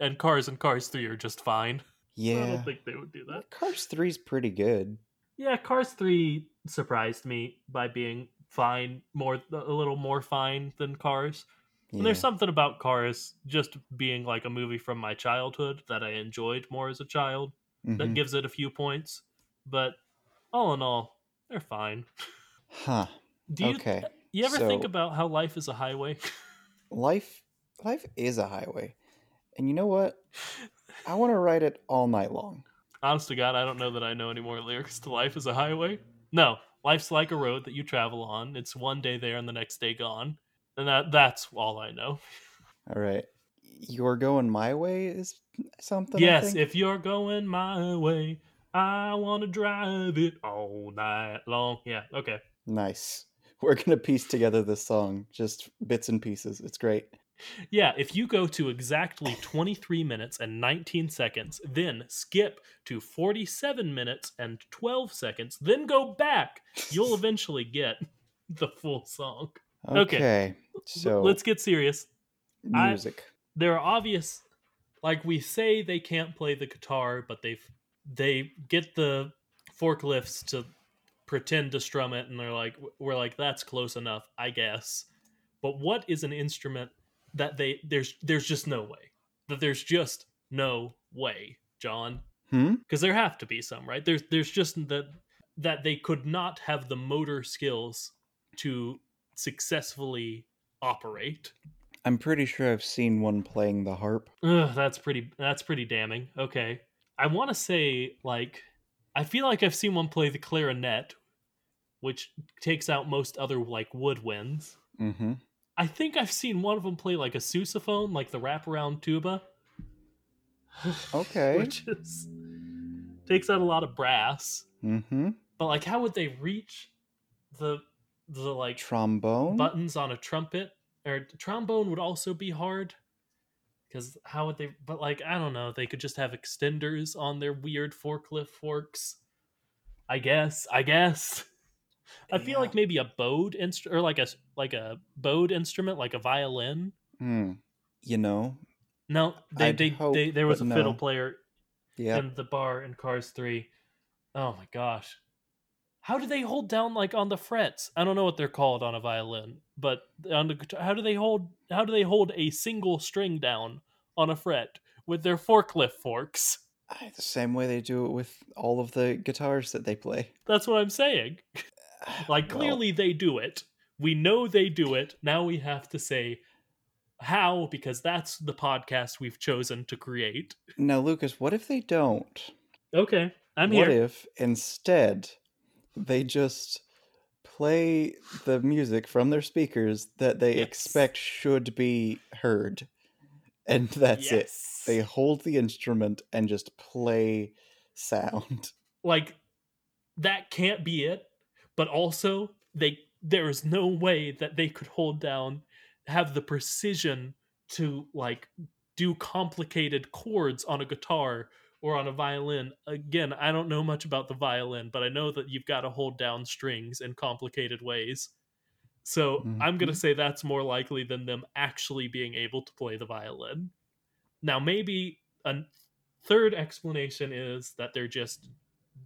And Cars and Cars 3 are just fine. I don't think they would do that. Cars 3 is pretty good. Yeah, Cars 3 surprised me by being fine, more a little more fine than Cars. And there's something about Cars just being like a movie from my childhood that I enjoyed more as a child that Mhm. gives it a few points. But all in all, they're fine. Huh. Do you okay. you ever think about how life is a highway? Life life is a highway. And you know what? I want to write it all night long. Honest to God, I don't know that I know any more lyrics to Life is a Highway. No, life's like a road that you travel on. It's one day there and the next day gone. And that that's all I know. All right. You're going my way is something. Yes, if you're going my way, I want to drive it all night long. Yeah, okay. Nice. we're gonna piece together this song, just bits and pieces. It's great. Yeah, if you go to exactly 23 minutes and 19 seconds, then skip to 47 minutes and 12 seconds, then go back, you'll eventually get the full song. Okay, Okay. so Let's get serious. I- music. There are obvious like we say they can't play the guitar, but they've they get the forklifts to pretend to strum it and they're like we're like that's close enough, I guess. But what is an instrument that they there's there's just no way. That there's just no way, John. Hmm. Because there have to be some, right? There's there's just that that they could not have the motor skills to successfully operate. I'm pretty sure I've seen one playing the harp. Ugh, that's pretty that's pretty damning. Okay. I want to say like I feel like I've seen one play the clarinet, which takes out most other like woodwinds. Mm-hmm. I think I've seen one of them play like a sousaphone, like the wraparound tuba. Okay. which is takes out a lot of brass. Mm-hmm. But like how would they reach the the like Trombone. buttons on a trumpet or trombone would also be hard because how would they but like i don't know they could just have extenders on their weird forklift forks i guess i guess i feel Yeah. like maybe a bowed instrument or like a like a bowed instrument like a violin Hmm. You know. no they they, hope, they there was a but fiddle player Yeah. in the bar in cars 3 oh my gosh how do they hold down like on the frets i don't know what they're called on a violin but on the guitar how do they hold how do they hold a single string down on a fret with their forklift forks the same way they do it with all of the guitars that they play. that's what i'm saying like Well, clearly they do it we know they do it now we have to say how because that's the podcast we've chosen to create now, Lucas, what if they don't? okay i'm here. what here if instead they just play the music from their speakers that they Yes. expect should be heard? And that's it. They hold the instrument and just play sound. like that can't be it but also they there is no way that they could hold down have the precision to like do complicated chords on a guitar or on a violin. Again i don't know much about the violin but i know that you've got to hold down strings in complicated ways. So i'm going to mm-hmm. say that's more likely than them actually being able to play the violin. Now maybe a third explanation is that they're just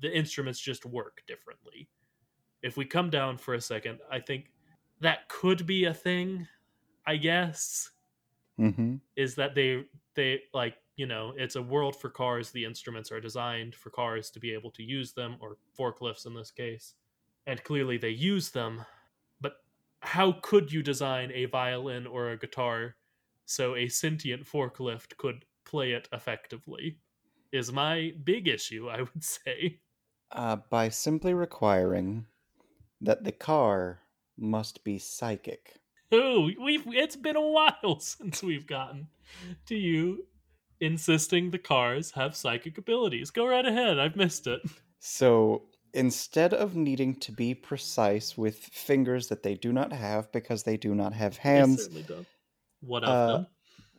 the instruments just work differently. If we come down for a second, I think that could be a thing, I guess, Mm-hmm. is that they they like, you know, it's a world for cars, the instruments are designed for cars to be able to use them or forklifts in this case. And clearly they use them. But how could you design a violin or a guitar so a sentient forklift could play it effectively? Is my big issue, I would say. Uh, by simply requiring that the car must be psychic. Oh, we've it's been a while since we've gotten to you insisting the cars have psychic abilities. Go right ahead. I've missed it. So instead of needing to be precise with fingers that they do not have because they do not have hands. What of Uh, them?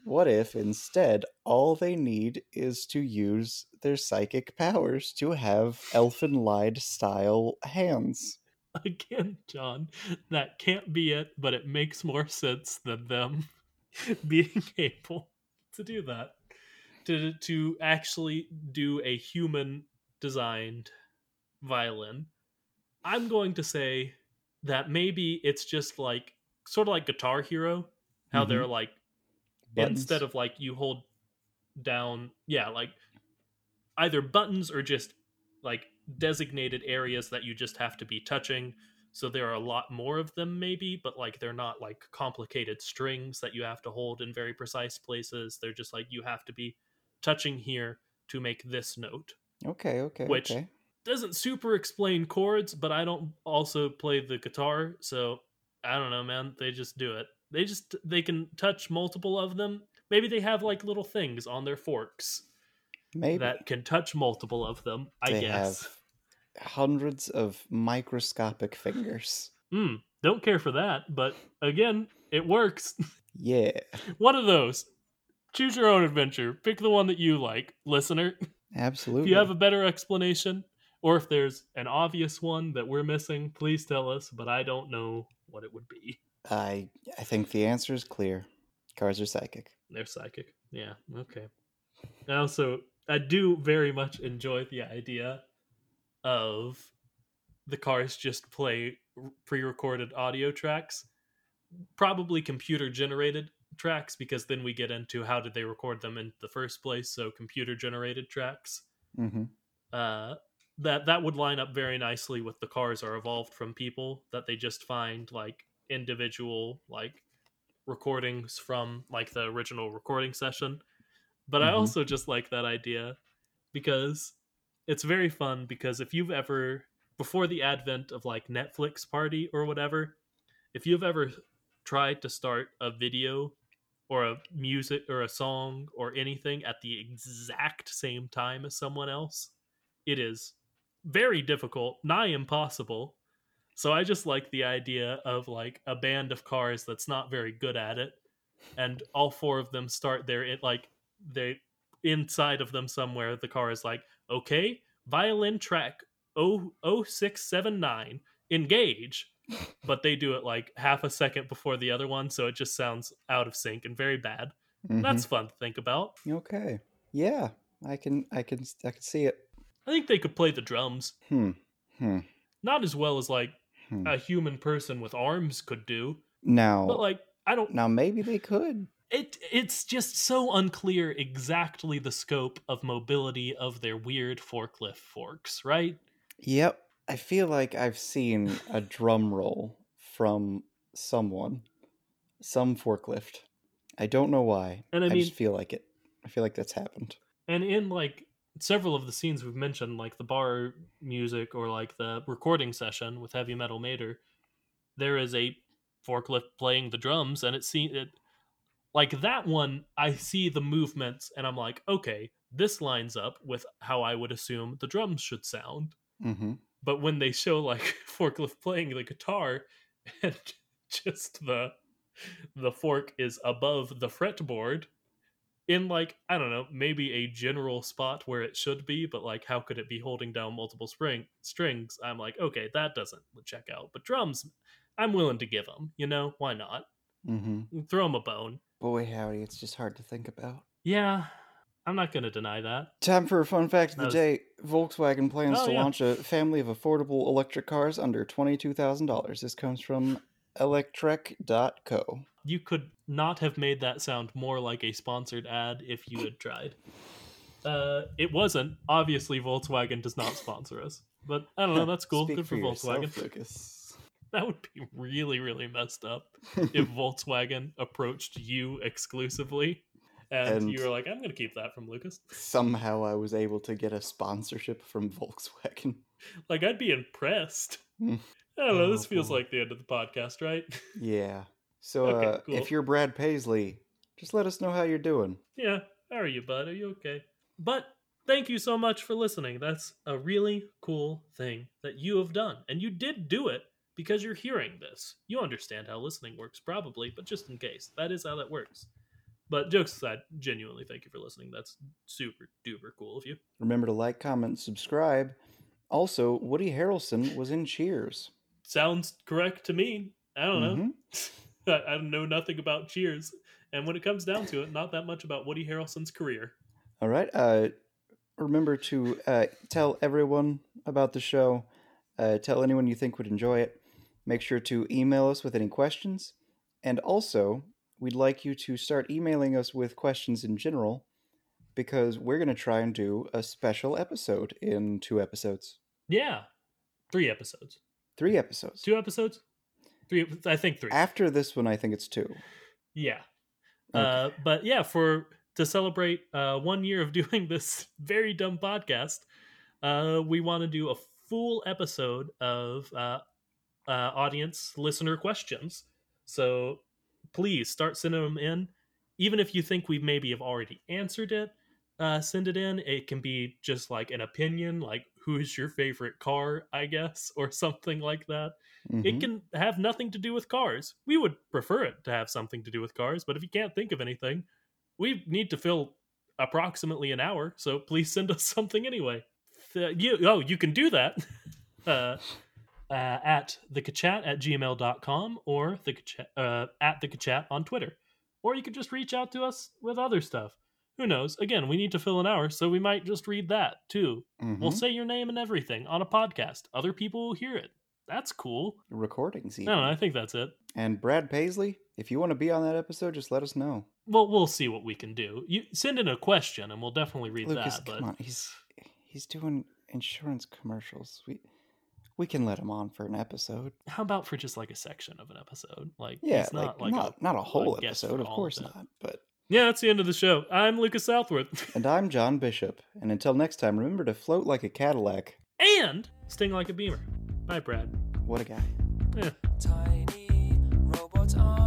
what if instead all they need is to use their psychic powers to have Elfen Lied style hands? Again, John, that can't be it, but it makes more sense than them being able to do that. To to actually do a human designed violin. I'm going to say that maybe it's just like sort of like Guitar Hero, how Mhm. they're like Buttons? instead of like you hold down yeah like either buttons or just like designated areas that you just have to be touching so there are a lot more of them maybe but like they're not like complicated strings that you have to hold in very precise places they're just like you have to be touching here to make this note Okay, okay, Which- okay. doesn't super explain chords, but I don't also play the guitar, so I don't know, man. They just do it. They just they can touch multiple of them. Maybe they have like little things on their forks Maybe that can touch multiple of them. I they guess. have hundreds of microscopic fingers. Hmm, don't care for that, but again, it works. Yeah, one of those. Choose your own adventure. Pick the one that you like, listener. absolutely. If you have a better explanation, or if there's an obvious one that we're missing, please tell us, but I don't know what it would be. I I think the answer is clear. Cars are psychic. They're psychic. Yeah, okay. I also I do very much enjoy the idea of the cars just play pre-recorded audio tracks, probably computer generated tracks because then we get into how did they record them in the first place, so computer generated tracks. Mm-hmm. Uh that that would line up very nicely with the cars are evolved from people that they just find like individual like recordings from like the original recording session but i Mhm. also just like that idea because it's very fun because if you've ever before the advent of like netflix party or whatever if you've ever tried to start a video or a music or a song or anything at the exact same time as someone else it is very difficult nigh impossible so i just like the idea of like a band of cars that's not very good at it and all four of them start their it like they inside of them somewhere the car is like okay violin track 00679 engage but they do it like half a second before the other one so it just sounds out of sync and very bad Mhm. that's fun to think about okay. Yeah, I can I can I can see it. i think they could play the drums Hmm. Hmm. not as well as like Hmm. a human person with arms could do Now, but like i don't now maybe they could. It it's just so unclear exactly the scope of mobility of their weird forklift forks right Yep. I feel like I've seen a drum roll from someone, some forklift. I don't know why. And I I mean- just feel like it. I feel like that's happened. and in like several of the scenes we've mentioned like the bar music or like the recording session with heavy metal mater there is a forklift playing the drums and it seems it like that one i see the movements and i'm like okay this lines up with how i would assume the drums should sound. Mm-hmm. but when they show like forklift playing the guitar and just the the fork is above the fretboard in like i don't know maybe a general spot where it should be but like how could it be holding down multiple spring strings? I'm like okay that doesn't check out. But drums i'm willing to give them you know? Why not? Mm-hmm. throw them a bone Boy, howdy, it's just hard to think about. yeah i'm not gonna deny that Time for a fun fact of the was- day. Volkswagen plans Oh, to yeah. launch a family of affordable electric cars under $22,000. This comes from electrek.co. you could not have made that sound more like a sponsored ad if you had tried. Uh, it wasn't. Obviously, Volkswagen does not sponsor us. But I don't know. That's cool. Good for, yourself, Volkswagen. Lucas. That would be really, really messed up if Volkswagen approached you exclusively and, And- you were like, I'm going to keep that from Lucas. Somehow I was able to get a sponsorship from Volkswagen. Like, I'd be impressed. Hmm. I don't know. Oh, This feels boy. like the end of the podcast, right? Yeah. So Okay, uh, cool. if you're Brad Paisley, just let us know how you're doing. Yeah. How are you, bud? Are you okay? But thank you so much for listening. That's a really cool thing that you have done. And you did do it because you're hearing this. You understand how listening works, probably, but just in case, that is how that works. But jokes aside, genuinely thank you for listening. That's super duper cool of you. Remember to like, comment, subscribe. Also, Woody Harrelson was in Cheers. Sounds correct to me. I don't know. Mhm. I, I know nothing about Cheers. And when it comes down to it, not that much about Woody Harrelson's career. All right. Uh, remember to uh, tell everyone about the show. Uh, tell anyone you think would enjoy it. Make sure to email us with any questions. And also, we'd like you to start emailing us with questions in general because we're going to try and do a special episode in two episodes. Yeah. Three episodes. Three episodes. Two episodes? Three I think three. After this one, I think it's two. Yeah. Okay. Uh, but yeah, for to celebrate uh, one year of doing this very dumb podcast, uh, we want to do a full episode of uh, uh, audience listener questions. So please start sending them in. Even if you think we maybe have already answered it, uh, send it in. It can be just like an opinion, like who is your favorite car, I guess, or something like that. Mhm. It can have nothing to do with cars. We would prefer it to have something to do with cars, but if you can't think of anything, we need to fill approximately an hour, so please send us something anyway. You, oh, you can do that uh, uh, at thekachat at gmail.com or the uh, at the Kachat on Twitter. Or you could just reach out to us with other stuff. Who knows? Again, we need to fill an hour, so we might just read that too. We'll Mhm. say your name and everything on a podcast. Other people will hear it. That's cool. recordings. Even. know. I think that's it. And Brad Paisley, if you want to be on that episode, just let us know. Well, we'll see what we can do. You send in a question, and we'll definitely read Lucas, that. But come on, he's he's doing insurance commercials. We we can let him on for an episode. how about for just like a section of an episode? Like, Yeah, it's like not like not not a whole guest episode, of all of course not. But yeah, that's the end of the show. I'm Lucas Southworth, and I'm John Bishop. And until next time, remember to float like a Cadillac. and sting like a beamer. Bye, Brad. What a guy. Yeah. Tiny robots on